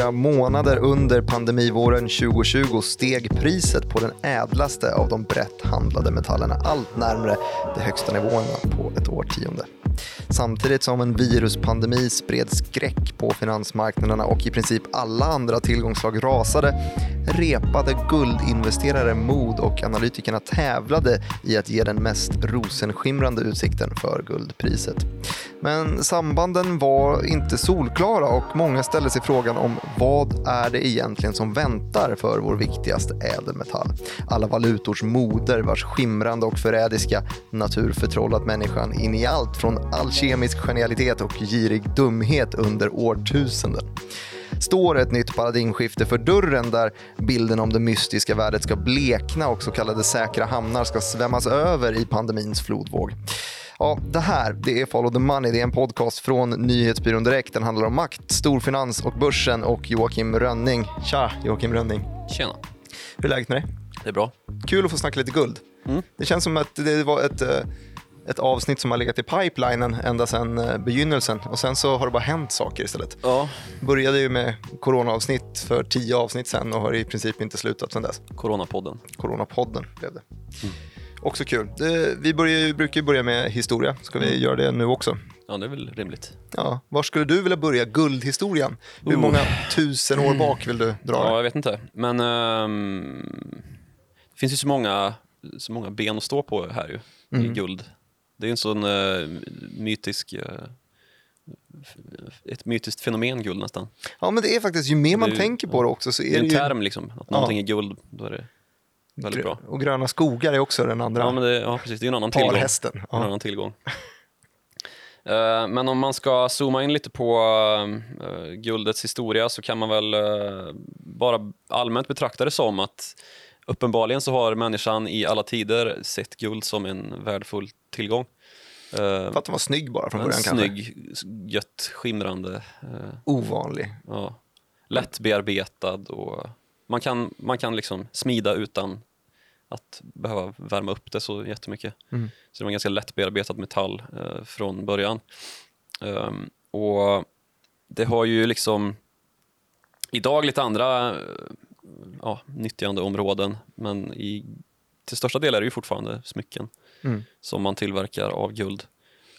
några månader under pandemivåren 2020 steg priset på den ädlaste av de brett handlade metallerna allt närmre de högsta nivåerna på ett årtionde. Samtidigt som en viruspandemi spred skräck på finansmarknaderna och i princip alla andra tillgångsslag rasade repade guldinvesterare mod och analytikerna tävlade i att ge den mest rosenskimrande utsikten för guldpriset. Men sambanden var inte solklara och många ställde sig frågan om vad är det egentligen som väntar för vår viktigaste ädelmetall? Alla valutors moder vars skimrande och förrädiska natur förtrollat människan in i allt från alkemisk genialitet och girig dumhet under årtusenden står ett nytt paradigmskifte för dörren där bilden om det mystiska värdet ska blekna och så kallade säkra hamnar ska svämmas över i pandemins flodvåg. Ja, det här det är Follow the Money. Det är en podcast från Nyhetsbyrån Direkt. Den handlar om makt, storfinans och börsen och Joakim Rönning. Tja, Joakim Rönning. Tjena. Hur är läget med dig? Det är bra. Kul att få snacka lite guld. Mm. Det känns som att det var ett, eh, ett avsnitt som har legat i pipelinen ända sedan eh, begynnelsen och sen så har det bara hänt saker istället. Ja, Började ju med coronaavsnitt för tio avsnitt sen och har i princip inte slutat sedan dess. Coronapodden. Coronapodden blev det. Också kul. Vi börjar, brukar börja med historia. Ska vi göra det nu också? Ja, det är väl rimligt. Ja, var skulle du vilja börja guldhistorien? Hur Oh. många tusen år bak vill du dra Ja, jag vet inte. Men ehm, det finns ju så många, så många ben att stå på här ju, i guld. Det är en sån uh, mytisk, f- ett mytiskt fenomen guld nästan. Ja, men det är faktiskt, ju mer man är ju- tänker på det också så Det är är det en ju... term liksom, att någonting är guld, då är det väldigt bra. Och gröna skogar är också den andra Ja, men det, ja precis. Det är en annan tillgång. parhästen. En Ja. annan tillgång. Eh, Men om man ska zooma in lite på guldets historia så kan man väl bara allmänt betrakta det som att uppenbarligen så har människan i alla tider sett guld som en värdefull tillgång. För att den var snygg bara från En början kanske. snygg, gött skimrande, eh, Ovanlig. ja, lätt bearbetad och man kan, man kan liksom smida utan att behöva värma upp det så jättemycket. Mm. Så det var ganska lätt bearbetad metall eh, från början. Ehm, och det har ju liksom idag lite andra eh, ja, nyttjandeområden men i, till största del är det ju fortfarande smycken Mm. som man tillverkar av guld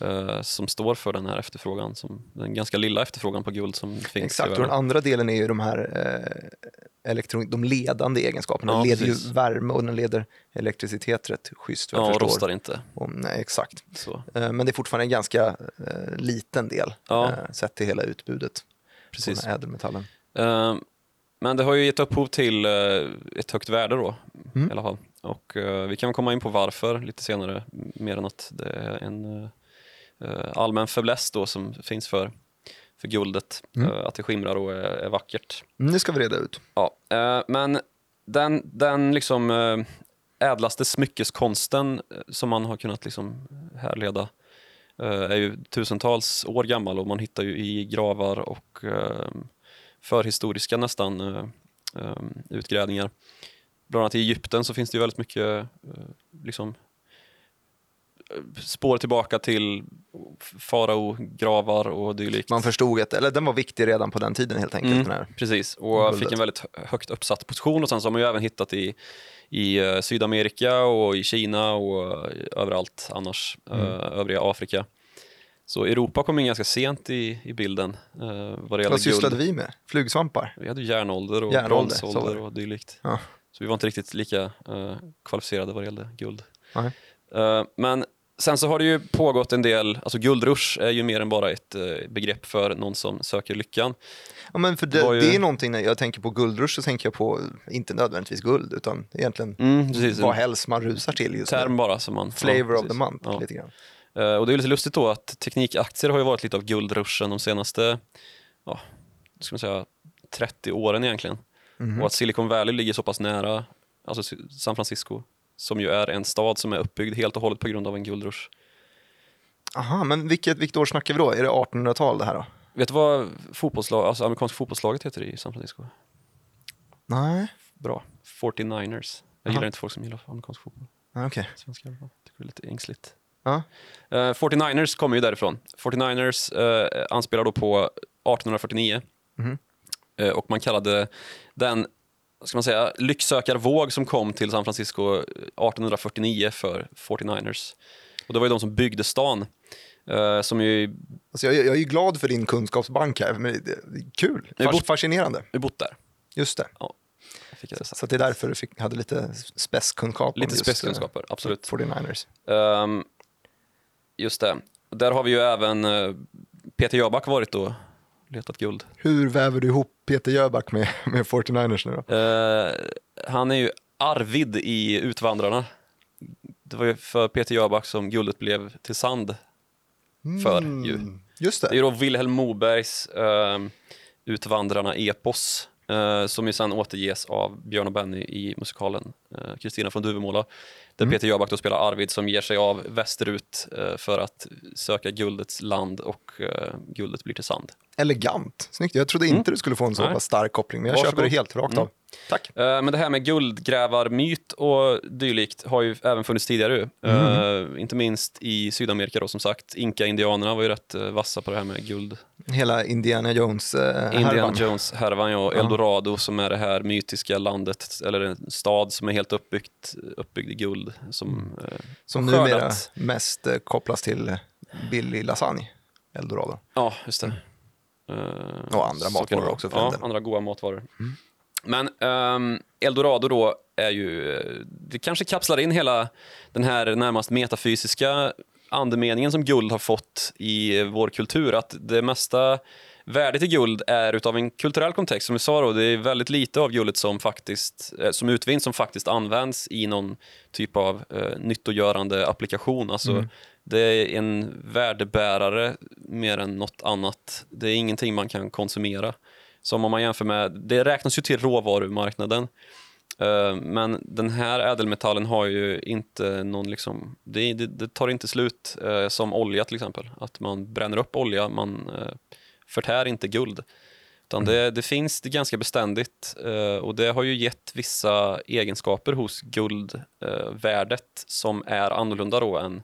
eh, som står för den här efterfrågan, som, den ganska lilla efterfrågan på guld som finns Exakt, och den andra delen är ju de här eh, elektron- de ledande egenskaperna. Ja, den leder precis. ju värme och den leder elektricitet rätt schysst Ja, och rostar inte. Och, nej, exakt. Eh, men det är fortfarande en ganska eh, liten del Ja. eh, sett till hela utbudet precis. på ädelmetallen. Eh, men det har ju gett upphov till eh, ett högt värde då, Mm. i alla fall. Och eh, vi kan komma in på varför lite senare, mer än att det är en eh, allmän fäbless då som finns för, för guldet, Mm. att det skimrar och är, är vackert. Mm, det ska vi reda ut. Ja, men den, den liksom ädlaste smyckeskonsten som man har kunnat liksom härleda är ju tusentals år gammal och man hittar ju i gravar och förhistoriska nästan eh, eh, utgrävningar. Bland annat i Egypten så finns det ju väldigt mycket eh, liksom, eh, spår tillbaka till faraogravar och dylikt. Man förstod att eller, den var viktig redan på den tiden helt enkelt. Mm. Den här. Precis, och Guldet. fick en väldigt hö- högt uppsatt position och sen så har man ju även hittat i, i eh, Sydamerika och i Kina och överallt annars, Mm. övriga Afrika. Så Europa kom in ganska sent i, i bilden eh, vad det Vad sysslade guld. vi med? Flugsvampar? Vi hade järnålder och Järnålder, bronsålder och dylikt. Ja. Så vi var inte riktigt lika eh, kvalificerade vad det gällde guld. Eh, men sen så har det ju pågått en del, alltså guldrush är ju mer än bara ett eh, begrepp för någon som söker lyckan. Ja, men för det, Det ju- det är någonting när jag tänker på guldrush så tänker jag på, inte nödvändigtvis guld, utan egentligen Mm, precis, vad helst man rusar till just nu. term bara som man... Flavor ja, of the month, Ja. lite grann. Eh, Och det är lite lustigt då att teknikaktier har ju varit lite av guldruschen de senaste, ja, ska man säga, 30 åren egentligen. Mhm. Och att Silicon Valley ligger så pass nära, alltså San Francisco, som ju är en stad som är uppbyggd helt och hållet på grund av en guldrush. Aha, men vilket, vilket år snackar vi då? Är det 1800-tal det här då? Vet du vad fotbollslag, alltså amerikanska fotbollslaget heter i San Francisco? Nej, Bra. 49ers. Jag Aha. gillar inte folk som gillar amerikansk fotboll. Ah, okej. Svenska. Tycker det är lite ängsligt. Ja. Eh, 49ers kommer ju därifrån. 49ers eh, anspelar då på 1849. Mhm. Eh, och man kallade den ska man säga, lycksökarvåg som kom till San Francisco 1849 för 49ers. Och det var ju de som byggde stan. Uh, som ju... Alltså jag, jag är ju glad för din kunskapsbank här, men det, det är kul, har Fas, bott- fascinerande. Vi bott där. Just det. Ja, det. Så att det är därför du fick, hade lite spetskunskap Lite spetskunskaper, eh, absolut. 49ers. Ehm, just det. Där har vi ju även uh, Peter Jöback varit och letat guld. Hur väver du ihop Peter Jöback med, med 49ers nu då? Eh, han är ju Arvid i Utvandrarna. Det var ju för Peter Jöback som guldet blev till sand för ju. Mm, Just Det är det. ju då Vilhelm Mobergs eh, Utvandrarna-epos eh, som ju sen återges av Björn och Benny i musikalen eh, Kristina från Duvemåla. Där Peter Jöback då spelar Arvid som ger sig av västerut eh, för att söka guldets land och eh, guldet blir till sand. Elegant. Snyggt. Jag trodde inte du skulle få en så Mm. Pass stark koppling, men jag Varsågod. köper det helt rakt av. Tack. Eh, Men det här med guldgrävarmyt och dylikt har ju även funnits tidigare. Mm. Eh, inte minst i Sydamerika då som sagt. Inka-indianerna var ju rätt eh, vassa på det här med guld. Hela Indiana Jones eh, Indiana härvan. Jones-härvan ja. Eldorado som är det här mytiska landet, eller en stad som är helt uppbyggt, uppbyggd i guld. Som, eh, Som numera mest kopplas till billig lasagne, Eldorado. Ja, just det. Mm. Och andra matvaror också för Ja. Mm. andra goda matvaror. Men ehm, Eldorado då är ju, det kanske kapslar in hela den här närmast metafysiska andemeningen som guld har fått i vår kultur. Att det mesta värdet i guld är utav en kulturell kontext. Som vi sa då, det är väldigt lite av guldet som faktiskt eh, som utvinns som faktiskt används i någon typ av eh, nyttogörande applikation. Alltså, Mm. Det är en värdebärare mer än något annat. Det är ingenting man kan konsumera. Som om man jämför med, det räknas ju till råvarumarknaden. Eh, Men den här ädelmetallen har ju inte någon liksom, det, det, det tar inte slut eh, som olja till exempel. Att man bränner upp olja, man eh, förtär inte guld. Utan det, det finns det ganska beständigt och det har ju gett vissa egenskaper hos guldvärdet som är annorlunda då än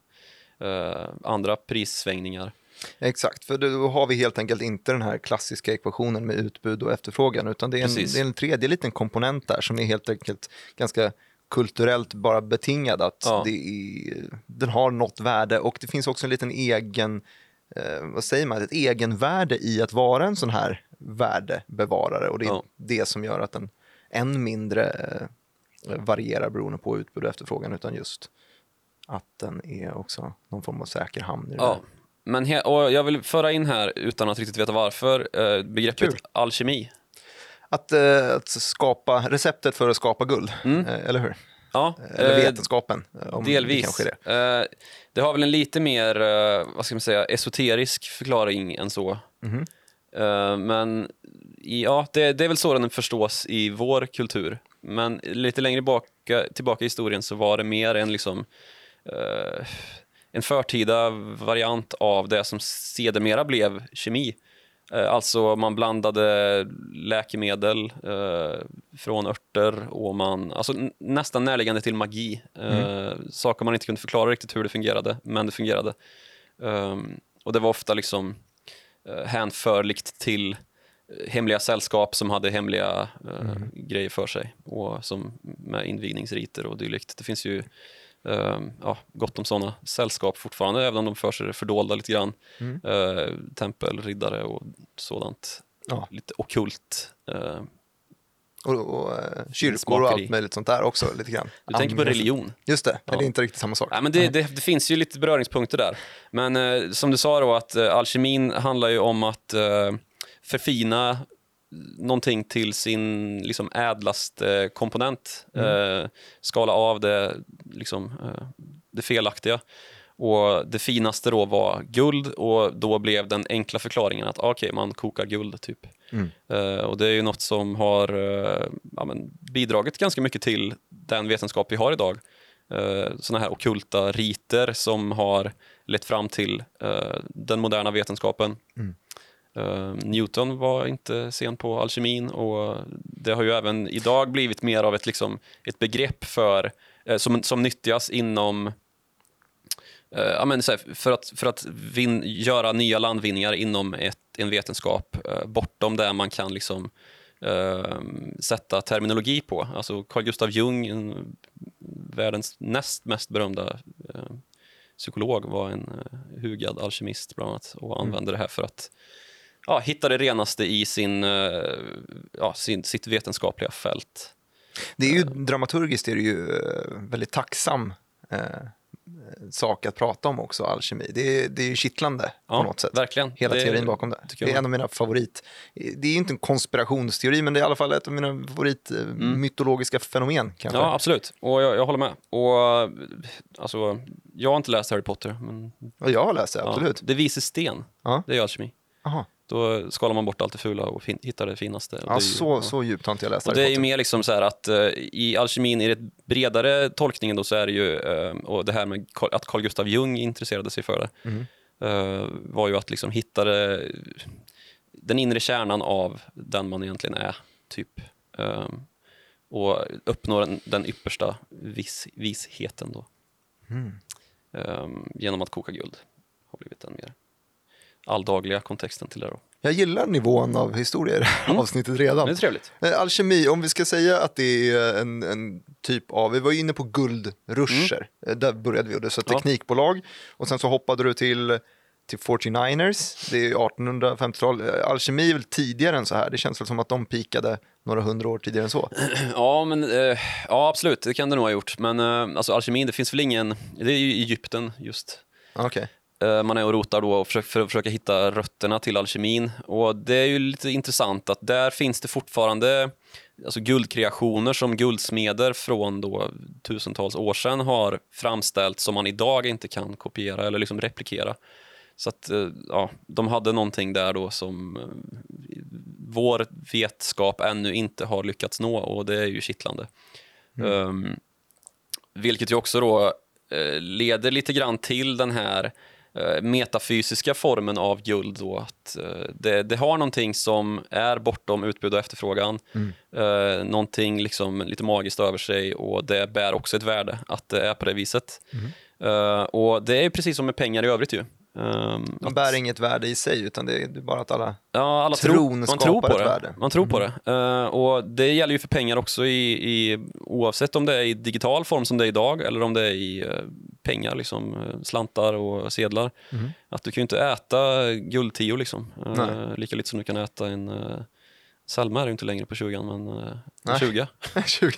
andra prissvängningar. Exakt, för då har vi helt enkelt inte den här klassiska ekvationen med utbud och efterfrågan, utan det är en, Precis. det är en tredje liten komponent där som är helt enkelt ganska kulturellt bara betingad, att Ja. det är, den har något värde och det finns också en liten egen, eh, vad säger man, ett egenvärde i att vara en sån här värdebevarare och det är Ja. det som gör att den än mindre eh, varierar beroende på utbud och efterfrågan, utan just att den är också någon form av säker hamn i det Ja. där. Men he- och jag vill föra in här, utan att riktigt veta varför, eh, begreppet Kul. alkemi. Att, eh, att skapa, receptet för att skapa guld, eh, eller hur? Ja, Eller Mm. eh, vetenskapen, om det Delvis. kanske är det. Eh, det har väl en lite mer, eh, vad ska man säga, esoterisk förklaring än så. Mhm. Eh, men i, ja, det, det är väl så den förstås i vår kultur. Men lite längre baka, tillbaka i historien så var det mer en liksom eh, en förtida variant av det som sedermera blev kemi. Eh, Alltså man blandade läkemedel eh, från örter och man, alltså nästan närliggande till magi. Eh, Saker man inte kunde förklara riktigt hur det fungerade, men det fungerade. Ehm, och det var ofta liksom eh, hänförligt till eh, hemliga sällskap som hade hemliga eh, grejer för sig och som med invigningsriter och dylikt. Det finns ju ja, gott om sådana sällskap fortfarande, även om de för sig det fördolda lite grann. Eh, tempelriddare och sådant. Ja. Lite ockult. Eh, Och, och eh, kyrkor och Smakeri. allt möjligt sånt där också lite grann. du tänker på religion. Just det, Ja. det är inte riktigt samma sak. Ja, men det, det, det finns ju lite beröringspunkter där. Men eh, som du sa då, att eh, alkemin handlar ju om att eh, förfina någonting till sin liksom, ädlaste komponent. Eh, skala av det, liksom, eh, det felaktiga. Och Det finaste då var guld och då blev den enkla förklaringen att ah, okej, man kokar guld. typ. Eh, och Det är ju något som har eh, ja, men, bidragit ganska mycket till den vetenskap vi har idag. Uh, såna här okulta riter som har lett fram till eh, den moderna vetenskapen. Eh, Newton var inte sen på alkemin och det har ju även idag blivit mer av ett, liksom, ett begrepp för, eh, som, som nyttjas inom Eh, ja, men för att, för att vin, göra nya landvinningar inom ett, en vetenskap eh, bortom där man kan liksom, eh, sätta terminologi på. Alltså Carl Gustav Jung, en, världens näst mest berömda eh, psykolog, var en eh, hugad alkemist bland annat och använde det här för att ja, hitta det renaste i sin, eh, ja, sin, sitt vetenskapliga fält. Det är ju dramaturgiskt är det ju eh, väldigt tacksam eh, sak att prata om också, alkemi. Det är, det är ju kittlande Ja, på något sätt. verkligen. Hela Det teorin bakom det. Det är jag en av mina favorit... Det är inte en konspirationsteori, men det är i alla fall ett av mina favorit eh, mytologiska fenomen. Kanske. Mm. Ja, absolut. Och jag, jag håller med. Och, eh, alltså, jag har inte läst Harry Potter, men Och jag har läst det, absolut. Ja, det vises sten, Ja. det är alkemi. Aha. Då skalar man bort allt det fula och fin- hittar det finaste. Ja, det ju- så, ja. så djupt har inte jag läst Och det är ju mer liksom så här att eh, i alkemin, i det bredare tolkningen då, så är det ju, eh, och det här med Carl- att Carl Gustav Jung intresserade sig för det, Mm. eh, var ju att liksom hitta det, den inre kärnan av den man egentligen är, typ. Eh, och uppnå den, den yppersta vis, visheten då. Mm. Eh, genom att koka guld. Har blivit den mer alldagliga kontexten till det då. Jag gillar nivån av historia i det här avsnittet redan. Det är trevligt. Eh, Alkemi, om vi ska säga att det är en, en typ av, vi var ju inne på guldruscher, Eh, där började vi och det så teknikbolag och sen så hoppade du till, till 49ers, det är 1850-tal, Eh, Alkemi är väl tidigare än så här, det känns väl som att de pikade några hundra år tidigare än så. Ja, men, eh, ja, absolut, det kan det nog ha gjort. Men eh, alltså, alkemin, det finns väl ingen... Det är ju Egypten just. Okej. Eh, man är och rotar då och försöker, för att försöka hitta rötterna till alkemin. Och det är ju lite intressant att där finns det fortfarande alltså guldkreationer som guldsmeder från då tusentals år sedan har framställt som man idag inte kan kopiera eller liksom replikera. Så att eh, ja, de hade någonting där då som eh, vår vetskap ännu inte har lyckats nå och det är ju kittlande. Um, vilket ju också då leder lite grann till den här metafysiska formen av guld. Då, att, eh, det, det har någonting som är bortom utbud och efterfrågan. Eh, någonting liksom lite magiskt över sig och det bär också ett värde att det är på det viset. Eh, och det är precis som med pengar i övrigt ju. Um, De bär inget värde i sig utan det är bara att alla... Ja, alla Tron man tror på det. värde. Man tror på det. Eh, och det gäller ju för pengar också i, i, oavsett om det är i digital form som det är idag eller om det är i eh, pengar, liksom, eh, slantar och sedlar. Att du kan ju inte äta guldtio liksom. Eh, lika lite som du kan äta en uh, Selma är det ju inte längre på 20 men uh, en 20. 20.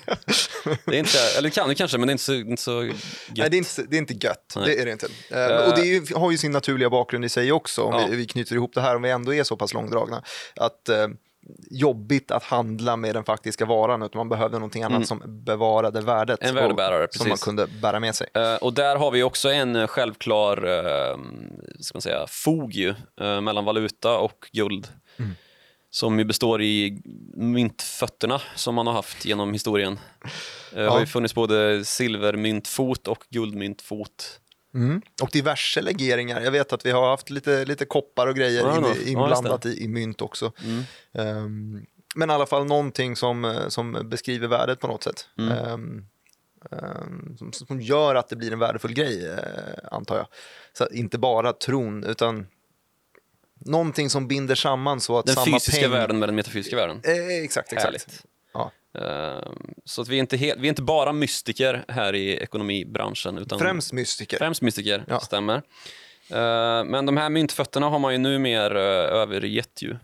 Det är inte, eller det kan du kanske men det är inte så, inte så gött. Nej, det är inte, det är inte gött. Nej. Det är det inte. Eh, och det ju, har ju sin naturliga bakgrund i sig också, om Ja. vi, vi knyter ihop det här, om vi ändå är så pass långdragna. Att eh, jobbigt att handla med den faktiska varan, utan man behövde någonting annat som bevarade värdet. Mm. En värdebärare, och, Som man kunde bära med sig. Eh, och där har vi också en eh, självklar uh, ska man säga, fog ju, eh, mellan valuta och guld. Som ju består i myntfötterna som man har haft genom historien. Det har Ja. ju funnits både silvermyntfot och guldmyntfot. Mm. Och diverse legeringar. Jag vet att vi har haft lite, lite koppar och grejer Ja, in, ja, inblandat i, i mynt också. Mm. Ehm, men i alla fall någonting som, eh, som beskriver värdet på något sätt. Mm. Ehm, ehm, som, som gör att det blir en värdefull grej, eh, antar jag. Så inte bara tron, utan någonting som binder samman så att Den samma fysiska peng... världen med den metafysiska världen. Eh, exakt, exakt. Härligt. Ja. Eh, så att vi är, inte helt, vi är inte bara mystiker här i ekonomibranschen. Utan Främst mystiker. Främst mystiker, Ja. stämmer. Eh, men de här myntfötterna har man ju numera uh, övergett ju.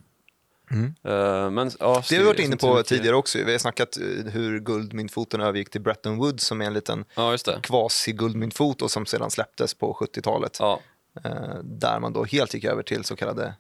Mm. Eh, men, ja, Det har vi varit inne på tidigare också. Vi har snackat eh, hur guldmyntfoten övergick till Bretton Woods som är en liten Ja, kvasi-guldmyntfot och som sedan släpptes på 70-talet. Ja, Eh, där man då helt gick över till så kallade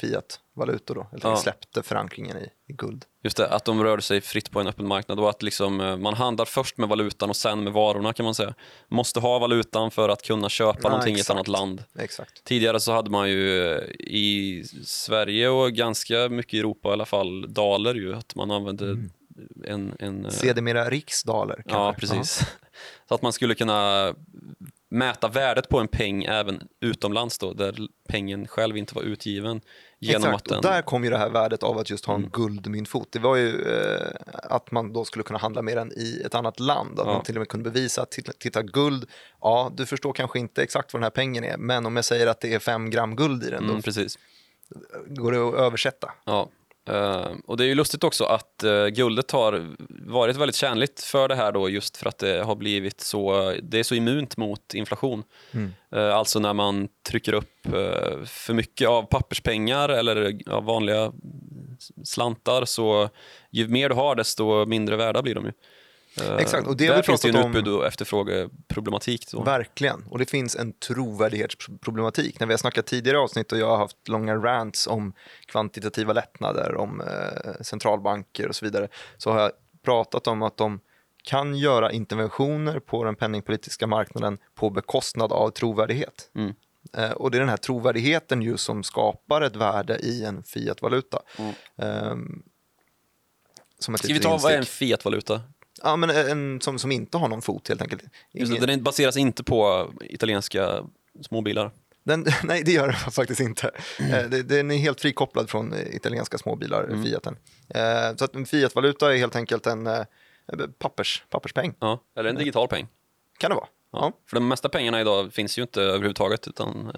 fiat-valutor. Då. Eller Ja. släppte förankringen i, i guld. just det. Att de rörde sig fritt på en öppen marknad och att liksom, eh, man handlar först med valutan och sen med varorna kan man säga. Måste ha valutan för att kunna köpa Ja, någonting i ett exakt. annat land. Exakt. Tidigare så hade man ju eh, i Sverige och ganska mycket i Europa i alla fall daler ju, att man använde en... en eh, Sedermera riksdaler kanske. Ja, precis. Så att man skulle kunna mäta värdet på en peng även utomlands då, där pengen själv inte var utgiven. Genom Exakt, att den... och där kom ju det här värdet av att just ha en Mm. guldmyntfot. Det var ju eh, att man då skulle kunna handla med den i ett annat land. Att Ja. man till och med kunde bevisa att titta, guld, ja du förstår kanske inte exakt vad den här pengen är, men om jag säger att det är fem gram guld i den, Mm, då precis. går det att översätta. Ja. Eh, och det är ju lustigt också att eh, guldet har varit väldigt tjänligt för det här då just för att det har blivit så, det är så immunt mot inflation. Mm. Eh, alltså när man trycker upp för mycket av papperspengar eller av vanliga slantar så ju mer du har desto mindre värda blir de ju. Eh, Exakt, och det har där vi finns det ju en utbud och efterfrågeproblematik. Då. Verkligen, och det finns en trovärdighetsproblematik. När vi har snackat tidigare avsnitt och jag har haft långa rants om kvantitativa lättnader, om eh, centralbanker och så vidare, så har jag pratat om att de kan göra interventioner på den penningpolitiska marknaden på bekostnad av trovärdighet. Mm. Eh, och det är den här trovärdigheten ju som skapar ett värde i en fiatvaluta. Mm. Ett Ska vi ta vad är en fiatvaluta? Ja, men en som, som inte har någon fot helt enkelt. Just det, den baseras inte på italienska småbilar. Den, nej, det gör den faktiskt inte. Det- Den är helt frikopplad från eh, italienska småbilar, Mm. Fiaten. Eh, Så att en Fiat-valuta är helt enkelt en pappers, papperspeng. Ja, eller en digital peng. Kan det vara? Ja. För de mesta pengarna idag finns ju inte överhuvudtaget. Utan,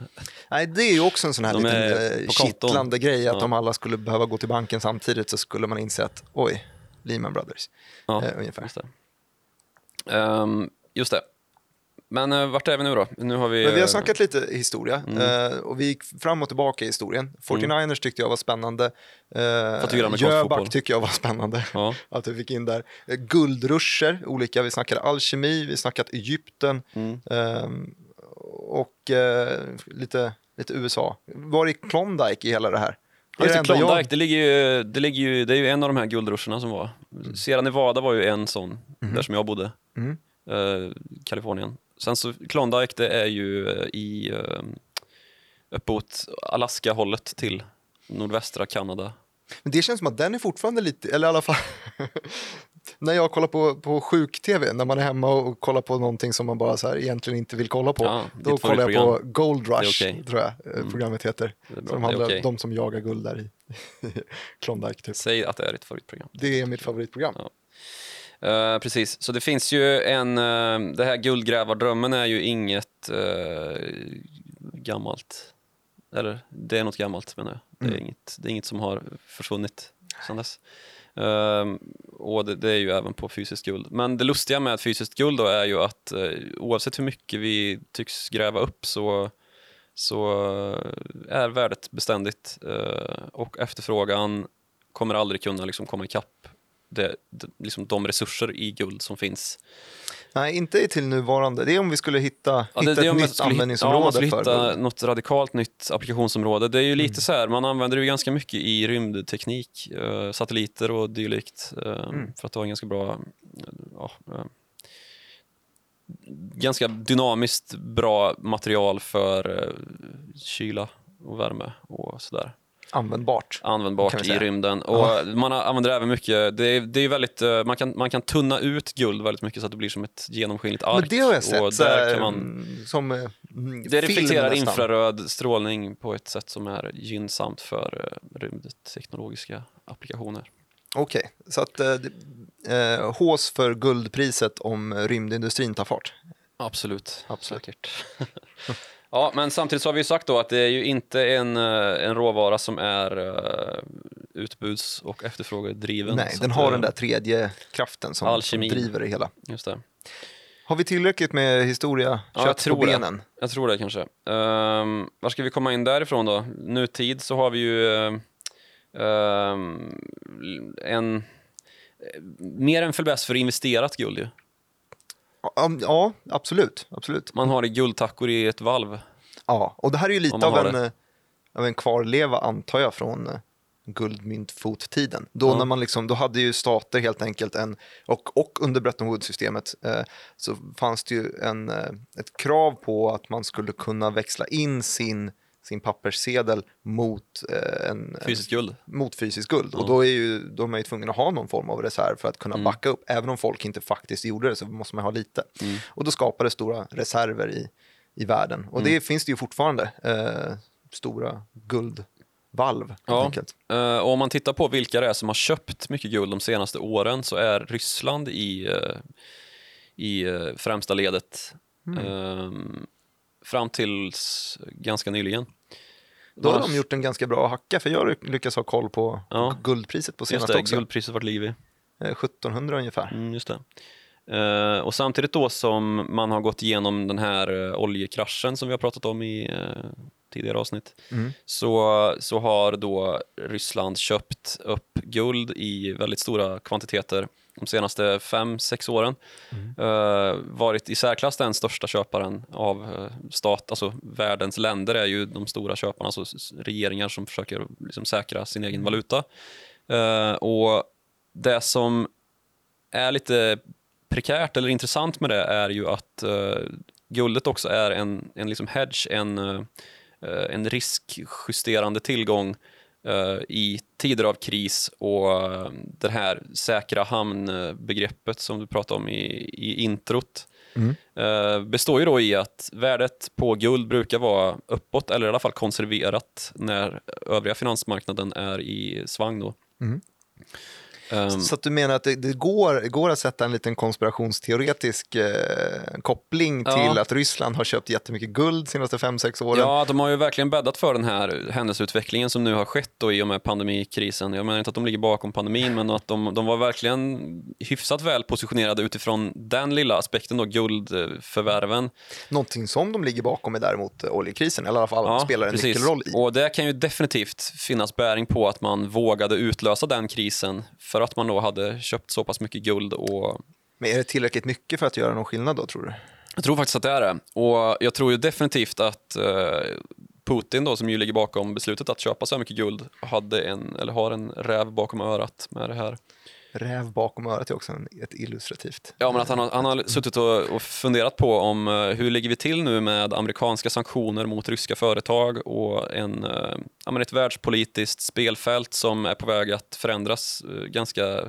Nej, det är ju också en sån här liten kittlande grej att Ja. om alla skulle behöva gå till banken samtidigt så skulle man inse att oj, Lehman Brothers. ja, Eh, ungefär. Just det. Ehm, just det. Men uh, vart är vi nu då? Nu har vi... Men vi har eh, snackat lite historia Mm. eh, och vi gick fram och tillbaka i historien. 49ers tyckte jag var spännande. Amerikansk Jöback tycker jag var spännande. Ja, Att vi fick in där. Eh, Guldruscher, olika. Vi snackade alkemi, vi snackat Egypten mm. ehm, och lite, lite USA. Var är Klondike i hela det här? Ja, just det, Klondike, jag- det, ligger ju, det, ligger ju, det är ju en av de här guldruscherna som var. Sierra Nevada var ju en sån, där som jag bodde. Mhm. Eh, Kalifornien. Sen så Klondike, det är ju eh, i uh, uppåt Alaska-hållet till nordvästra Kanada. Men det känns som att den är fortfarande lite, eller i alla fall när jag kollar på, på sjuk-tv, när man är hemma och kollar på någonting som man bara så här egentligen inte vill kolla på, Ja, då kollar jag på favoritprogram. Gold Rush, okej. tror jag eh, Mm. programmet heter. Som handlar om okej. de som jagar guld där i Klondike. Typ. Säg att det är ditt favoritprogram. Det är mitt favoritprogram. Ja. Eh, precis, så det finns ju en... Uh, det här guldgrävardrömmen är ju inget eh, gammalt. Eller det är något gammalt menar jag. Det är, Mm. inget, det är inget som har försvunnit sedan dess. Ehm, och det, det är ju även på fysiskt guld. Men det lustiga med fysiskt guld då är ju att eh, oavsett hur mycket vi tycks gräva upp så, så eh, är värdet beständigt eh, och efterfrågan kommer aldrig kunna liksom komma ikapp det, det, liksom de resurser i guld som finns. Nej, inte till nuvarande. Det är om vi skulle hitta, Ja, hitta det, det är ett nytt hitta- användningsområde ja, man skulle för hitta guld. något radikalt nytt applikationsområde. Det är ju lite Mm. så här, man använder det ju ganska mycket i rymdteknik, eh, satelliter och dylikt Mm. för att ha en ganska bra, ja, ganska dynamiskt bra material för eh, kyla och värme och sådär. Användbart. Användbart i rymden. Och man använder även mycket, det är, det är väldigt, eh, man kan, man kan tunna ut guld väldigt mycket så att det blir som ett genomskinligt ark. Men det har jag sett. Och där kan man, mm, som eh, mm, det reflekterar nästan. infraröd strålning på ett sätt som är gynnsamt för eh, rymdteknologiska applikationer. Okej, så att eh, eh, hås för guldpriset om rymdindustrin tar fart. Absolut. Absolut. Säkert. ja, men samtidigt så har vi ju sagt då att det är ju inte en, eh, en råvara som är uh, utbuds och efterfrågedriven. Nej, den har den där tredje kraften som, som driver det hela. Just det. Har vi tillräckligt med historia, Ja, jag kött på tror det. benen? Jag tror det kanske. Um, var ska vi komma in därifrån då? Nutid så har vi ju ehm, en mer än förbäst för investerat guld ju. Ja, Ja, absolut. absolut. Man har guldtackor i ett valv. Ja, och det här är ju lite av en, det. eh, av en kvarleva, antar jag, från eh, guldmyntfottiden. Då, Ja. när man liksom, då hade ju stater helt enkelt en, och, och under Bretton Woods-systemet eh, så fanns det ju en, eh, ett krav på att man skulle kunna växla in sin, sin papperssedel mot, eh, en, Fysiskt guld. mot fysiskt guld. Ja. Och då är ju, då är man ju tvungen att ha någon form av reserv för att kunna Mm. backa upp. Även om folk inte faktiskt gjorde det så måste man ha lite. Mm. Och då skapades stora reserver i, i världen. Och Mm. det finns det ju fortfarande. Eh, stora guldvalv helt Ja. Eh, och om man tittar på vilka det är som har köpt mycket guld de senaste åren så är Ryssland i, eh, i eh, främsta ledet Mm. Fram tills ganska nyligen. Då har de gjort en ganska bra hacka, för jag lyckas ha koll på Ja. guldpriset på senaste också. guldpriset vart liv i. Eh, 1700 ungefär. Mm, just det. Eh, och samtidigt då som man har gått igenom den här eh, oljekraschen som vi har pratat om i eh, tidigare avsnitt Mm. så, så har då Ryssland köpt upp guld i väldigt stora kvantiteter de senaste fem sex åren. Eh, varit i särklass den största köparen av eh, stat, alltså världens länder är ju de stora köparna, alltså regeringar som försöker liksom säkra sin egen valuta. Eh, och det som är lite prekärt eller intressant med det är ju att eh, guldet också är en, en liksom hedge, en, en riskjusterande tillgång i tider av kris och eh, det här säkra hamnbegreppet som du pratade om i, i introt Mm. eh, består ju då i att värdet på guld brukar vara uppåt eller i alla fall konserverat när övriga finansmarknaden är i svang. Då. Mm. Ehm, Så du menar att det, det går, går att sätta en liten konspirationsteoretisk eh, koppling Ja. till att Ryssland har köpt jättemycket guld de senaste 5-6 åren? Ja, de har ju verkligen bäddat för den här händelseutvecklingen som nu har skett då i och med pandemikrisen. Jag menar inte att de ligger bakom pandemin, men att de, de var verkligen hyfsat väl positionerade utifrån den lilla aspekten då, guldförvärven. Någonting som de ligger bakom är däremot oljekrisen, eller i alla fall spelar en precis. nyckelroll i. Och det kan ju definitivt finnas bäring på att man vågade utlösa den krisen för att man då hade köpt så pass mycket guld och Men är det tillräckligt mycket för att göra någon skillnad då, tror du? Jag tror faktiskt att det är det. Och jag tror ju definitivt att eh, Putin då, som ju ligger bakom beslutet att köpa så här mycket guld, hade en, eller har en räv bakom örat med det här. Räv bakom örat är också ett illustrativt. Ja, men att han har, han har suttit och, och funderat på om eh, hur ligger vi till nu med amerikanska sanktioner mot ryska företag och en, eh, ja, men ett världspolitiskt spelfält som är på väg att förändras eh, ganska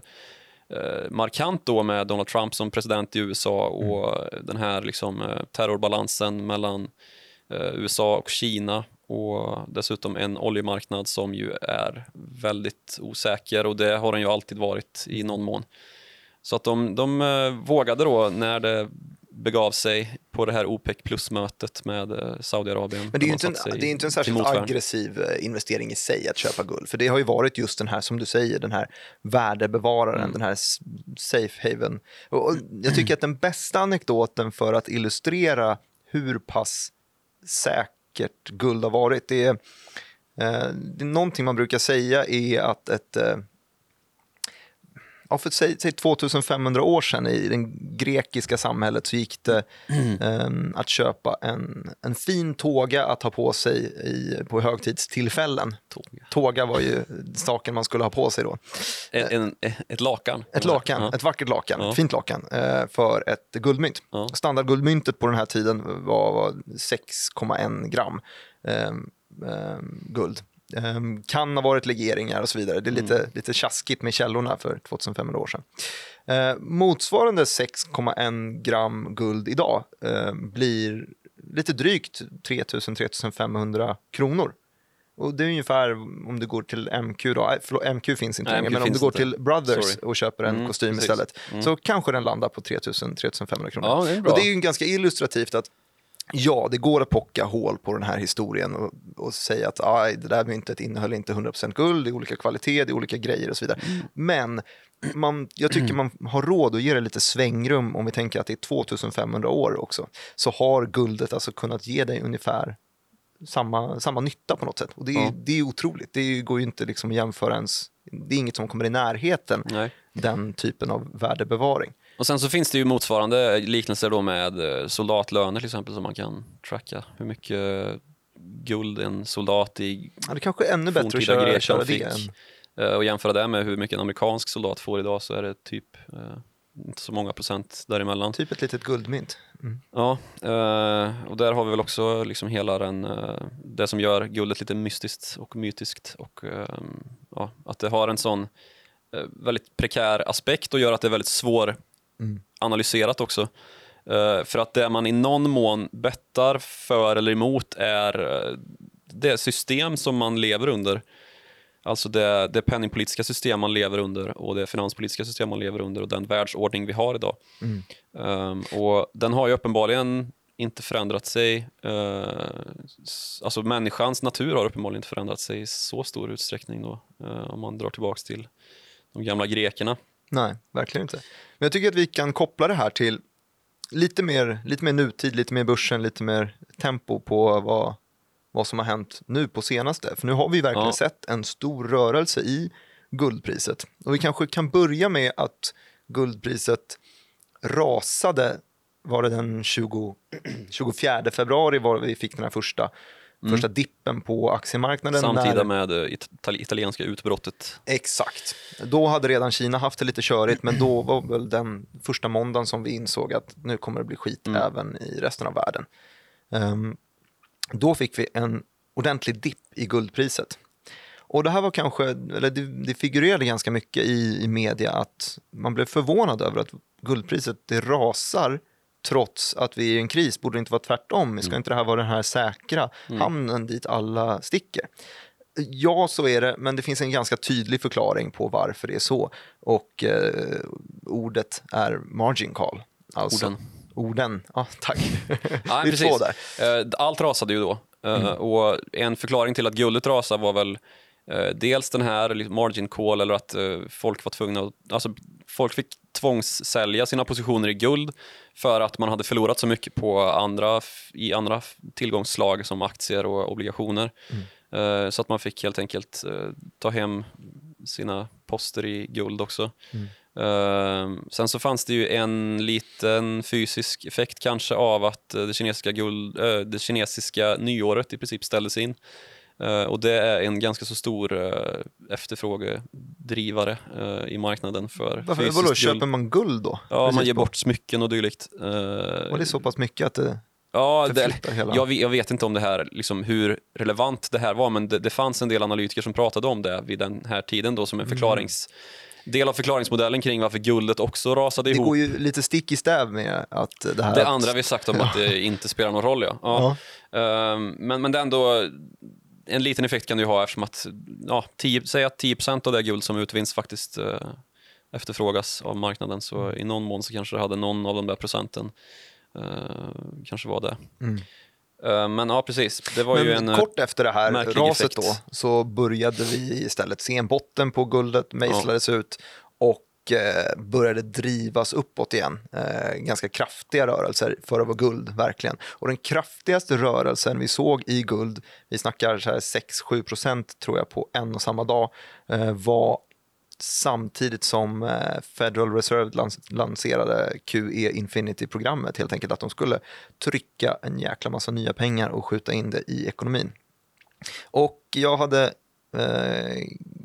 markant då med Donald Trump som president i USA och den här liksom, terrorbalansen mellan USA och Kina och dessutom en oljemarknad som ju är väldigt osäker och det har den ju alltid varit i någon mån. Så att de, de eh, vågade då när det begav sig på det här OPEC plus-mötet med eh, Saudiarabien. Men det är ju inte en, det är inte en särskilt aggressiv eh, investering i sig att köpa guld. För det har ju varit just den här, som du säger, den här värdebevararen, Mm. den här safe haven. Och jag tycker att den bästa anekdoten för att illustrera hur pass vackert guld har varit, det är, eh, det är någonting man brukar säga är att ett eh, Ja, för säg, säg 2500 år sedan i det grekiska samhället så gick det ehm, att köpa en, en fin tåga att ha på sig i, på högtidstillfällen. Tåga. Tåga var ju saken man skulle ha på sig då. En, en, ett lakan. Ett lakan, Ja. ett vackert lakan, Ja. ett fint lakan eh, för ett guldmynt. Ja. Standardguldmyntet på den här tiden var, var 6,1 gram ehm, ehm, guld. Ehm, kan ha varit legeringar och så vidare. Det är lite, Mm. lite tjaskigt med källorna för 2500 år sedan. Eh, motsvarande 6,1 gram guld idag eh, blir lite drygt 3000-3500 kronor. Och det är ungefär om du går till MQ då, nej, förlåt, MQ finns inte Nej, längre, MQ men om du går inte. till Brothers Sorry. och köper en Mm, kostym precis. istället Mm. så kanske den landar på 3000-3500 kronor. Ja, det och det är ju ganska illustrativt att ja, det går att pocka hål på den här historien och, och säga att aj, det där myntet innehöll inte 100% guld, det är olika kvalitet, det är olika grejer och så vidare. Mm. Men man, jag tycker man har råd att ge det lite svängrum om vi tänker att det är 2500 år också. Så har guldet alltså kunnat ge dig ungefär samma, samma nytta på något sätt. Och det är, Ja. det är otroligt. Det går ju inte liksom att jämföra ens. Det är inget som kommer i närheten Nej. den typen av värdebevaring. Och sen så finns det ju motsvarande liknelser då med eh, soldatlöner till exempel som man kan tracka. Hur mycket guld en soldat i Ja, det kanske är ännu bättre att köra, köra det fick. än Eh, Och jämföra det med hur mycket en amerikansk soldat får idag så är det typ eh, inte så många procent däremellan. typ ett litet guldmynt. Mm. Ja, eh, och där har vi väl också liksom hela den, eh, det som gör guldet lite mystiskt och mytiskt och eh, ja, att det har en sån eh, väldigt prekär aspekt och gör att det är väldigt svår Mm. analyserat också. Eh, för att det man i någon mån bettar för eller emot är eh, det system som man lever under. Alltså det, det penningpolitiska system man lever under och det finanspolitiska system man lever under och den världsordning vi har idag. Mm. Ehm, och den har ju uppenbarligen inte förändrat sig. Eh, alltså människans natur har uppenbarligen inte förändrat sig i så stor utsträckning då, eh, om man drar tillbaka till de gamla grekerna. Nej, verkligen inte. Men jag tycker att vi kan koppla det här till lite mer, lite mer nutid, lite mer börsen, lite mer tempo på vad, vad som har hänt nu på senaste. För nu har vi verkligen ja. sett en stor rörelse i guldpriset. Och vi kanske kan börja med att guldpriset rasade, var det den 20, 24 februari var vi fick den här första mm. första dippen på aktiemarknaden. Samtida när... med eh, italienska utbrottet. Exakt. Då hade redan Kina haft det lite körigt, men då var väl den första måndagen som vi insåg att nu kommer det bli skit mm. även i resten av världen. Um, då fick vi en ordentlig dipp i guldpriset. Och det här var kanske, eller det, det figurerade ganska mycket i, i media att man blev förvånad över att guldpriset det rasar trots att vi är i en kris. Borde det inte vara tvärtom? Ska mm. inte det här vara den här säkra mm. hamnen dit alla sticker? Ja, så är det, men det finns en ganska tydlig förklaring på varför det är så. Och eh, ordet är margin call. Alltså, orden. Orden, ja tack. Två där. Eh, allt rasade ju då. Eh, mm. Och en förklaring till att guldet rasade var väl dels den här margin call eller att folk var tvungna att, alltså folk fick tvångssälja sina positioner i guld för att man hade förlorat så mycket på andra, i andra tillgångsslag som aktier och obligationer. Mm. Uh, så att man fick helt enkelt ta hem sina poster i guld också. Mm. Sen så fanns det ju en liten fysisk effekt kanske av att det kinesiska, guld, det kinesiska nyåret i princip ställdes in. Uh, och det är en ganska så stor uh, efterfrågedrivare uh, i marknaden för Varför, fysiskt vadå, guld. Köper man guld då? Ja, man ger bort smycken och dylikt. och det är så pass mycket att det Ja, det, jag, jag, vet inte om det här, liksom, hur relevant det här var, men det, det, fanns en del analytiker som pratade om det vid den här tiden då som en mm. förklarings... Mm del av förklaringsmodellen kring varför guldet också rasade ihop. Det går ju lite stick i stäv med att det här... Det andra vi sagt om att det inte spelar någon roll, ja. ja. ja. Um, men, men det är ändå en liten effekt kan du ha eftersom att, ja, 10, säg att 10% av det guld som utvinns faktiskt eh, efterfrågas av marknaden. Så mm. i någon mån så kanske det hade någon av de där procenten eh, kanske var det. Mm. Eh, men ja, precis. Det var Men ju en eh, Kort efter det här raset då så började vi istället se en botten på guldet, mejslades ja. ut och Eh, började drivas uppåt igen. Eh, ganska kraftiga rörelser för att vara guld, verkligen. Och den kraftigaste rörelsen vi såg i guld, vi snackar 6-7 procent tror jag på en och samma dag, eh, var samtidigt som eh, Federal Reserve lanserade QE Infinity-programmet, helt enkelt att de skulle trycka en jäkla massa nya pengar och skjuta in det i ekonomin. Och jag hade eh,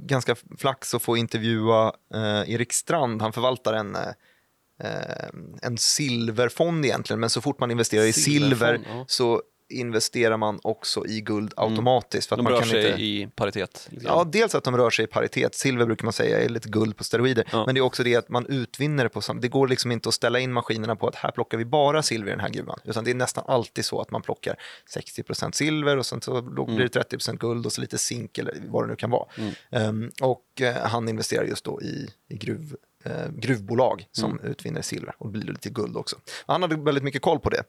ganska flax att få intervjua eh, Erik Strand. Han förvaltar en, eh, en silverfond egentligen, men så fort man investerar i silver ja. så investerar man också i guld mm. automatiskt. För att de man rör kan sig inte... i paritet? Ja, dels att de rör sig i paritet. Silver brukar man säga är lite guld på steroider. Ja. Men det är också det att man utvinner det på sam... Det går liksom inte att ställa in maskinerna på att här plockar vi bara silver i den här gruvan. Utan det är nästan alltid så att man plockar 60% silver och sen så blir det 30 mm. guld och så lite zink eller vad det nu kan vara. Mm. Um, och uh, han investerar just då i, i gruv, uh, gruvbolag som mm. utvinner silver och blir lite guld också. Han hade väldigt mycket koll på det.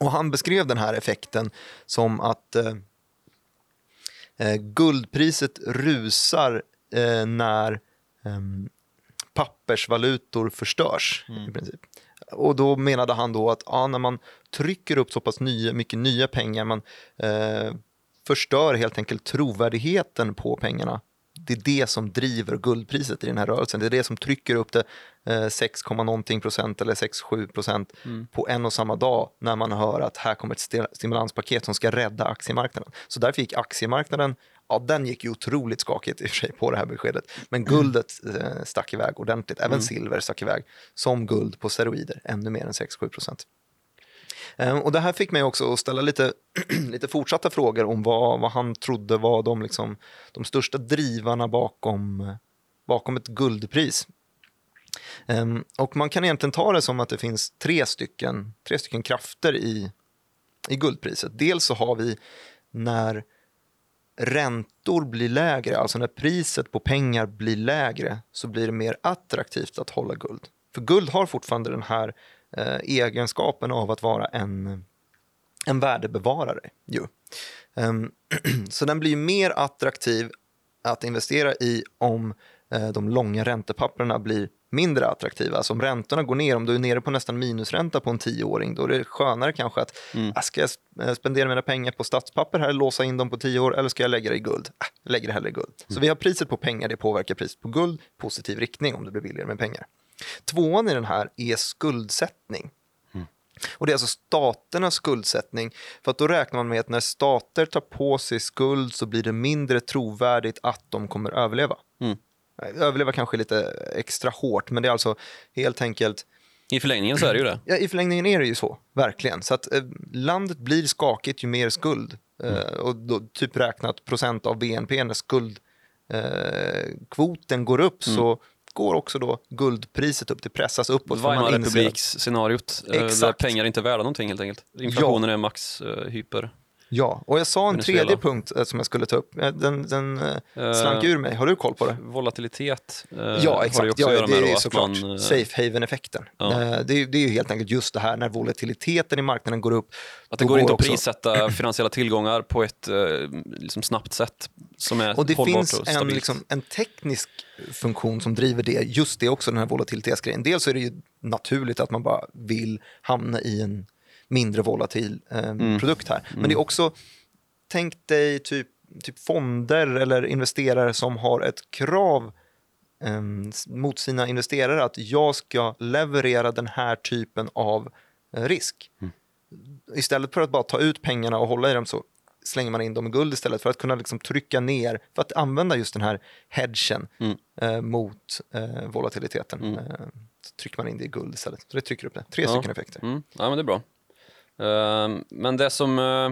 Och han beskrev den här effekten som att eh, eh guldpriset rusar eh, när eh, pappersvalutor förstörs. Mm. i princip. Och då menade han då att ja, när man trycker upp så pass nya, mycket nya pengar, man eh, förstör helt enkelt trovärdigheten på pengarna det är det som driver guldpriset i den här rörelsen. Det är det som trycker upp det eh, 6, någonting procent eller 6-7 procent mm. på en och samma dag när man hör att här kommer ett stimulanspaket som ska rädda aktiemarknaden. Så därför gick aktiemarknaden Ja, den gick ju otroligt skakigt i och för sig på det här beskedet. Men mm. guldet eh, stack iväg ordentligt. Även mm. silver stack iväg som guld på steroider, ännu mer än 6-7 procent. Ehm, och det här fick mig också att ställa lite, lite fortsatta frågor om vad, vad han trodde var de, liksom, de största drivarna bakom, bakom ett guldpris. Ehm, och man kan egentligen ta det som att det finns tre stycken, tre stycken krafter i, i guldpriset. Dels så har vi när räntor blir lägre, alltså när priset på pengar blir lägre så blir det mer attraktivt att hålla guld. För guld har fortfarande den här eh, egenskapen av att vara en, en värdebevarare. Ju. Um, så den blir mer attraktiv att investera i om uh, de långa räntepapperna blir mindre attraktiva. Alltså om räntorna går ner, om du är nere på nästan minusränta på en tioåring, då är det skönare kanske att mm. Ah, ska jag eh, spendera mina pengar på statspapper här, låsa in dem på tio år, eller ska jag lägga det i guld? Äh, lägger det hellre i guld. Mm. Så vi har priset på pengar, det påverkar priset på guld, positiv riktning om det blir billigare med pengar. Tvåan i den här är skuldsättning. Mm. Och Det är alltså staternas skuldsättning. För att Då räknar man med att när stater tar på sig skuld så blir det mindre trovärdigt att de kommer överleva. Mm. Överleva kanske lite extra hårt, men det är alltså helt enkelt... I förlängningen så är det ju det. Ja, i förlängningen är det ju så, verkligen. Så att eh, landet blir skakigt ju mer skuld. Eh, mm. Eh, och då, typ räknat procent av BNP när skuldkvoten eh, går upp mm. så går också då guldpriset upp, det pressas uppåt. Weimarrepubliksscenariot, eh, där pengar inte är värda någonting helt enkelt. Inflationen ja. är max eh, hyper. Ja, och jag sa en Venezuela. tredje punkt eh, som jag skulle ta upp. Eh, den, den uh, slank ur mig. Har du koll på det? Volatilitet uh, ja, exakt. Har det, ja, det är ju såklart man, safe haven-effekten. Ja. det, är, det är ju helt enkelt just det här när volatiliteten i marknaden går upp. Att det går inte att prissätta finansiella tillgångar på ett liksom snabbt sätt som är Och det finns och en, liksom, en teknisk funktion som driver det, just det också, den här volatilitetsgrejen. Dels är det ju naturligt att man bara vill hamna i en mindre volatil eh, mm. produkt här. Men mm. det är också, tänk dig typ, typ fonder eller investerare som har ett krav eh, mot sina investerare att jag ska leverera den här typen av eh, risk. Mm. Istället för att bara ta ut pengarna och hålla i dem så slänger man in dem i guld istället för att kunna liksom trycka ner, för att använda just den här hedgen mm. eh, mot eh, volatiliteten. Mm. Eh, så trycker man in det i guld istället. Så det trycker upp det. Tre ja. stycken effekter. Mm. Ja, men det är bra. Ehm, men det som, eh,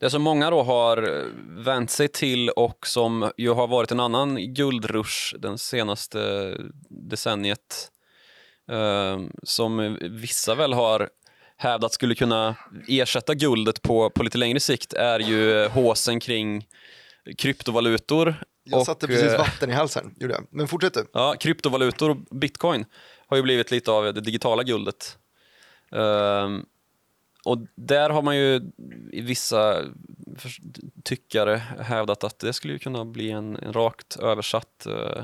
det som många då har vänt sig till och som ju har varit en annan guldrush den senaste decenniet ehm, som vissa väl har hävdat skulle kunna ersätta guldet på, på lite längre sikt är ju håsen kring kryptovalutor. Jag och, satte precis eh, vatten i halsen, gjorde jag. Men fortsätt du. Ja, kryptovalutor och bitcoin har ju blivit lite av det digitala guldet. Um, och där har man ju i vissa tyckare hävdat att det skulle kunna bli en, en rakt översatt uh,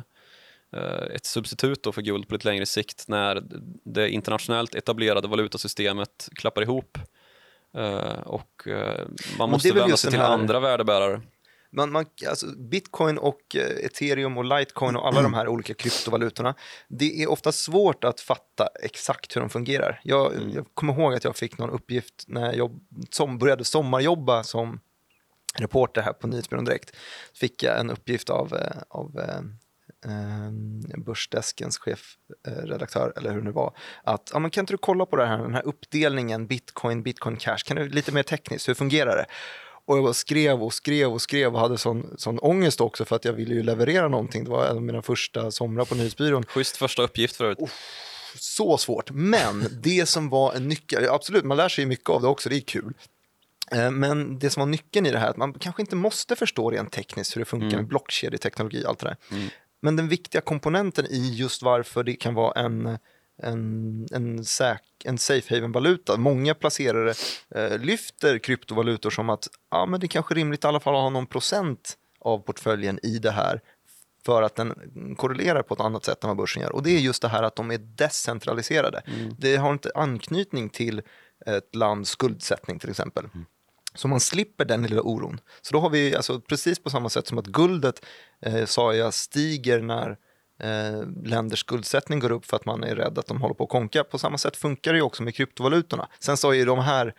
ett substitut för guld på lite längre sikt när det internationellt etablerade valutasystemet klappar ihop uh, och uh, man måste vända sig till här... andra värdebärare man, man, alltså bitcoin och eh, ethereum och litecoin och alla de här olika kryptovalutorna, det är ofta svårt att fatta exakt hur de fungerar. Jag, mm. jag kommer ihåg att jag fick någon uppgift när jag jobb, som började sommarjobba som reporter här på Nyhetsbyrån Direkt. fick jag en uppgift av, eh, av eh, eh, Börsdeskens chefredaktör, eller hur det nu var, att ja, men kan inte du kolla på det här, den här uppdelningen bitcoin, bitcoin cash, kan du lite mer tekniskt, hur fungerar det? Och jag skrev och skrev och skrev och hade sån, sån ångest också för att jag ville ju leverera någonting. Det var en av mina första somrar på nyhetsbyrån. Schysst första uppgift förut. Oh, så svårt, men det som var en nyckel, absolut man lär sig mycket av det också, det är kul. Eh, men det som var nyckeln i det här, att man kanske inte måste förstå rent tekniskt hur det funkar mm. med blockkedjeteknologi och allt det där. Mm. Men den viktiga komponenten i just varför det kan vara en en, en, säk, en safe haven-valuta. Många placerare eh, lyfter kryptovalutor som att ja, men det är kanske är rimligt i alla fall att ha någon procent av portföljen i det här för att den korrelerar på ett annat sätt än vad börsen gör. Och det är just det här att de är decentraliserade. Mm. Det har inte anknytning till ett lands skuldsättning till exempel. Mm. Så man slipper den lilla oron. Så då har vi alltså precis på samma sätt som att guldet eh, sa jag stiger när eh, länders skuldsättning går upp för att man är rädd att de håller på att konka. På samma sätt funkar det ju också med kryptovalutorna. Sen så är ju de här eh,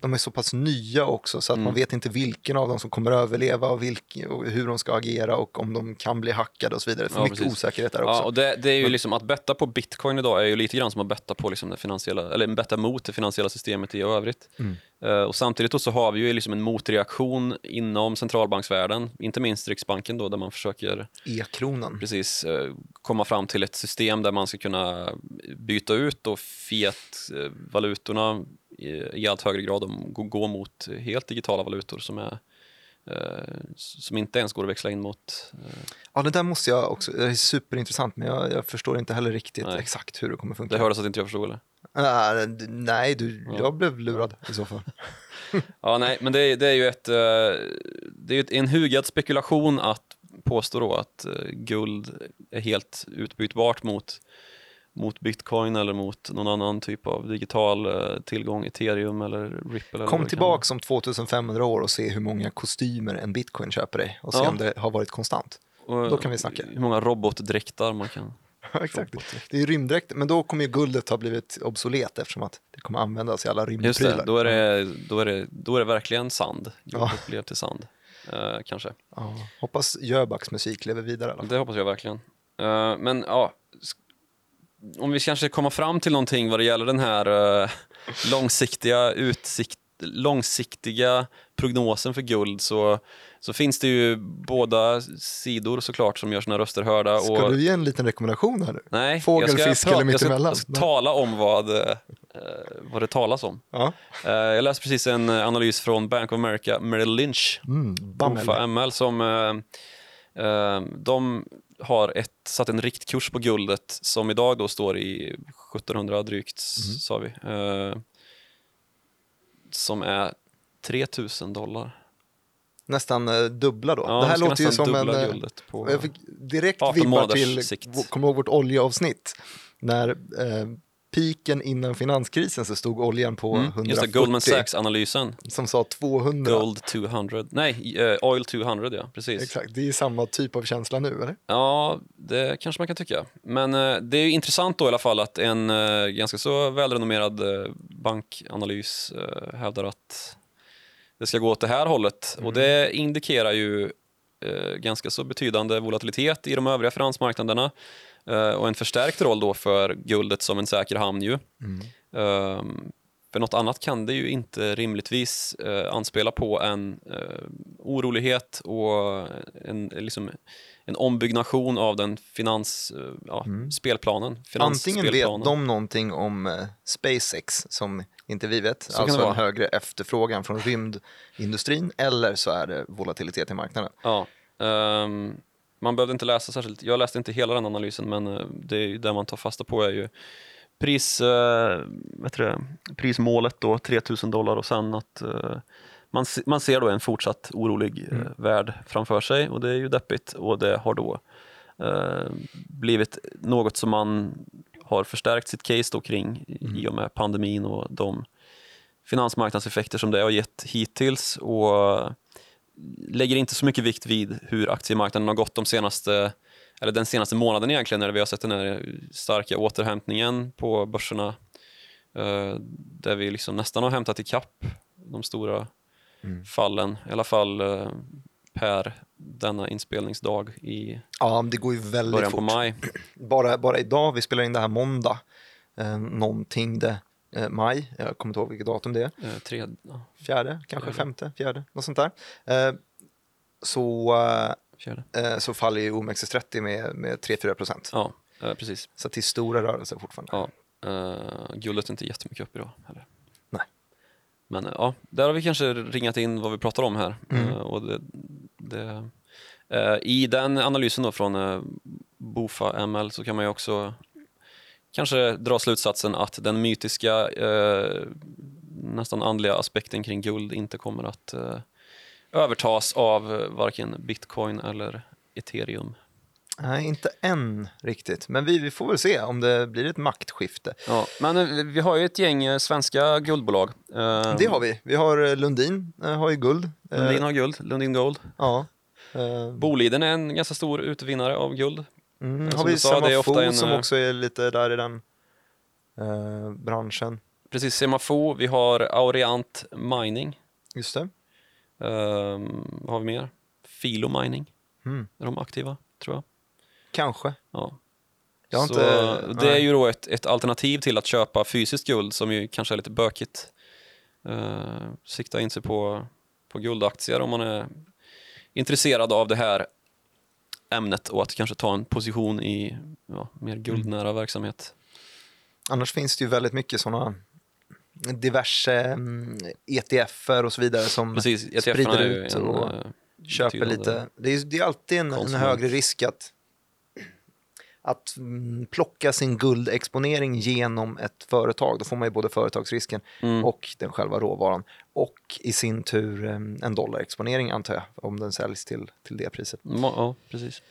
de är så pass nya också så att mm. man vet inte vilken av dem som kommer överleva och, vilken, och, hur de ska agera och om de kan bli hackade och så vidare. För ja, mycket precis. osäkerhet där också. Ja, och det, det är ju Men, liksom, att betta på bitcoin idag är ju lite grann som att betta, på liksom det finansiella, eller betta mot det finansiella systemet i övrigt. Mm. Uh, och samtidigt så har vi ju liksom en motreaktion inom centralbanksvärlden, inte minst Riksbanken då, där man försöker E-kronan. Precis, uh, komma fram till ett system där man ska kunna byta ut och fiat-valutorna i, allt högre grad gå mot helt digitala valutor som är Uh, som inte ens går att växla in mot. Uh... Ja, det där måste jag också, det är superintressant men jag, jag förstår inte heller riktigt Nej. exakt hur det kommer funka. Det hördes att inte jag förstod eller? D- nej, du, Ja. jag blev lurad i så fall. Ja, nej, men det, är- det är ju ett, eh, det är en hugad spekulation att påstå då att eh, guld är helt utbytbart mot, mot bitcoin eller mot någon annan typ av digital eh, tillgång, ethereum eller ripple. Kom kan tillbaks om 2500 år och se hur många kostymer en bitcoin köper dig och se Ja. om det har varit konstant. Och då kan vi snacka. Hur många robotdräkter man kan... Exakt. Det är rymddräkt, men då kommer ju guldet ha blivit obsolet eftersom att det kommer användas i alla Just rymdprylar. det, då är det, då är det, då är det verkligen sand. Ja. Guldet blev till sand, eh, kanske. Ja, hoppas Jöbacks musik lever vidare i alla fall. Det hoppas jag verkligen. Eh, men ja, om vi kanske kommer fram till någonting vad det gäller den här eh, långsiktiga utsikt, långsiktiga prognosen för guld så, så finns det ju båda sidor såklart som gör sina röster hörda. Ska och, du ge en liten rekommendation här nu? nej, fågel, jag ska fisk eller Jag ska mittemellan? t- tala om vad, eh, vad det talas om. Ja. Eh, jag läste precis en eh, analys från Bank of America, Merrill Lynch, Mm, bammel. Bofa ML som eh, eh, de har ett, satt en riktkurs på guldet som idag då står i 1700 drygt, sa vi. Eh, som är 3000 dollar. Nästan eh, dubbla då. Ja, det här låter ju som en... eh, guldet på... Jag fick direkt 18 vibbar till, sikt. kommer ihåg vårt oljeavsnitt? När eh, piken innan finanskrisen så stod oljan på Mm, 140 just det, Goldman Sachs-analysen. som sa 200. Gold 200. Nej, eh, Oil 200 ja, precis. Exakt, det är samma typ av känsla nu eller? Ja, det kanske man kan tycka. Men eh, det är ju intressant då i alla fall att en eh, ganska så välrenommerad bankanalys hävdar att det ska gå åt det här hållet. Och det indikerar ju ganska så betydande volatilitet i de övriga finansmarknaderna och en förstärkt roll då för guldet som en säker hamn ju. Ehm, för något annat kan det ju inte rimligtvis eh, anspela på en eh, orolighet och en, liksom, en ombyggnation av den finans, eh, ja, spelplanen. Antingen vet finansspelplanen. de någonting om eh, SpaceX som inte vi vet, kan det alltså en högre efterfrågan från rymdindustrin, eller så är det volatilitet i marknaden. Ja, ehm, man behövde inte läsa särskilt, jag läste inte hela den analysen men eh, det det man tar fasta på är ju pris, eh, vet du prismålet då 3000 dollar och sen att eh, man, man ser då en fortsatt orolig eh, värld framför sig och det är ju deppigt och det har då eh, blivit något som man har förstärkt sitt case då kring i- i och med pandemin och de finansmarknadseffekter som det har gett hittills och lägger inte så mycket vikt vid hur aktiemarknaden har gått de senaste, eller den senaste månaden egentligen när vi har sett den här starka återhämtningen på börserna eh, där vi liksom nästan har hämtat ikapp de stora fallen, i alla fall eh, per denna inspelningsdag i Ja, det går ju väldigt början på fort. maj. Bara, bara idag, vi spelar in det här måndag, eh, någonting det, eh, maj, jag kommer inte ihåg vilket datum det är, Eh, tre, ja, fjärde, kanske Fjärde. femte, fjärde, något sånt där. Eh, så, fjärde. eh, så faller ju OMXS30 med, med 3-4 procent. Ja, eh, precis. Så det är stora rörelser fortfarande. Ja. Guldet är inte jättemycket upp idag heller. Nej. Men eh, ja, där har vi kanske ringat in vad vi pratar om här. Mm. Eh, och det, det, eh, I den analysen då från Bofa ML så kan man ju också kanske dra slutsatsen att den mytiska, eh, nästan andliga aspekten kring guld inte kommer att eh, övertas av eh, varken bitcoin eller ethereum. Nej, inte än riktigt. Men vi, vi får väl se om det blir ett maktskifte. Ja, men eh, vi har ju ett gäng eh, svenska guldbolag. Det har vi. Vi har Lundin, har ju guld. Lundin har guld, Lundin Gold. Ja. Boliden är en ganska stor utvinnare av guld. Mm, som har vi sa, Semafo en, som eh, också är lite där i den eh, branschen. Precis, Semafo, vi har Aureant Mining. Just det. Ehm, vad har vi mer? Filo Mining, Mm. är de aktiva, tror jag. Kanske. Ja. Jag har Så inte- det är ju då ett, ett alternativ till att köpa fysiskt guld som ju kanske är lite bökigt. Uh, sikta in sig på, på guldaktier om man är intresserad av det här ämnet och att kanske ta en position i ja, mer guldnära verksamhet. Annars finns det ju väldigt mycket sådana diverse mm, ETFer och så vidare som Precis, ETF:erna sprider ut en, och eh, köper lite. Det är, det är alltid en, en högre risk att att mm, plocka sin guldexponering genom ett företag. Då får man ju både företagsrisken Mm. och den själva råvaran. Och i sin tur eh, en dollarexponering antar jag, om den säljs till, till det priset. Ma- Ja, precis.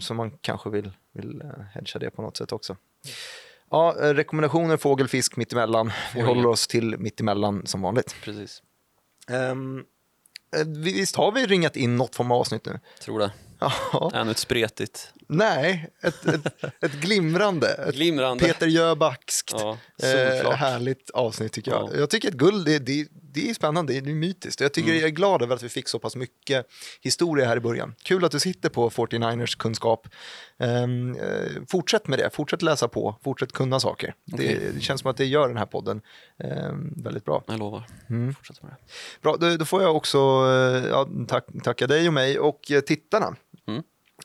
Så man kanske vill, vill uh, hedga det på något sätt också. Ja, eh, rekommendationer fågel, fisk, mittemellan. Vi Oj. håller oss till mittemellan som vanligt. precis. Um, eh, visst har vi ringat in något form av avsnitt nu? Tror det. Ja, Ännu ett spretigt. nej, ett, ett, ett glimrande, ett Glimrande. Peter Jöbackskt, Ja, eh, härligt avsnitt tycker jag. Ja. Jag tycker att guld, det, det, det är spännande, det är mytiskt. Jag, tycker, Mm. jag är glad över att vi fick så pass mycket historia här i början. Kul att du sitter på 49ers kunskap. Ehm, eh, fortsätt med det, fortsätt läsa på, fortsätt kunna saker. Det, Okej. det känns som att det gör den här podden ehm, väldigt bra. Jag lovar. Mm. Fortsätt med det. Bra, då, då får jag också eh, ja, tack, tacka dig och mig och eh, tittarna.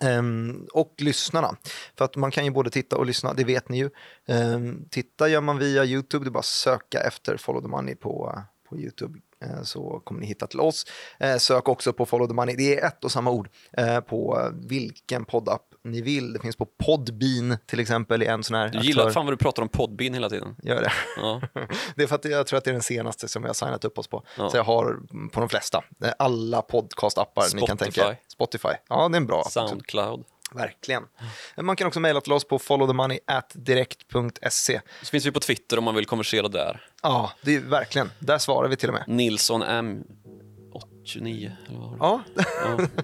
Um, och lyssnarna. För att man kan ju både titta och lyssna, det vet ni ju. Um, titta gör man via YouTube, det är bara att söka efter Follow the Money på, på YouTube. uh, Så kommer ni hitta till oss. Uh, Sök också på Follow the Money, det är ett och samma ord uh, på vilken poddapp ni vill. Det finns på Podbean till exempel, en sån här Du gillar aktör. fan vad du pratar om Podbean hela tiden. Gör det. Ja, Det är för att jag tror att det är den senaste som vi har signat upp oss på. Ja. Så jag har på de flesta, eh, alla podcastappar ni kan tänka. Spotify. Ja, det är en bra. Soundcloud. Verkligen. Man kan också mejla till oss på followthemoney@direkt.se. Så finns vi på Twitter om man vill konversera där. Ja, det är verkligen. Där svarar vi till och med. Nilsson M. 89, eller vad var det? Ja, Ja.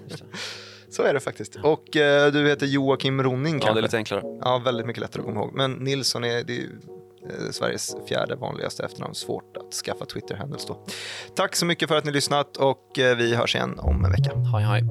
så är det faktiskt. Och eh, du heter Joakim Ronning ja, kanske? det är lite enklare. Ja, väldigt mycket lättare att komma ihåg. Men Nilsson är, det är eh, Sveriges fjärde vanligaste efternamn. Svårt att skaffa Twitter-handles då. Tack så mycket för att ni lyssnat och eh, vi hörs igen om en vecka. Hej, hej.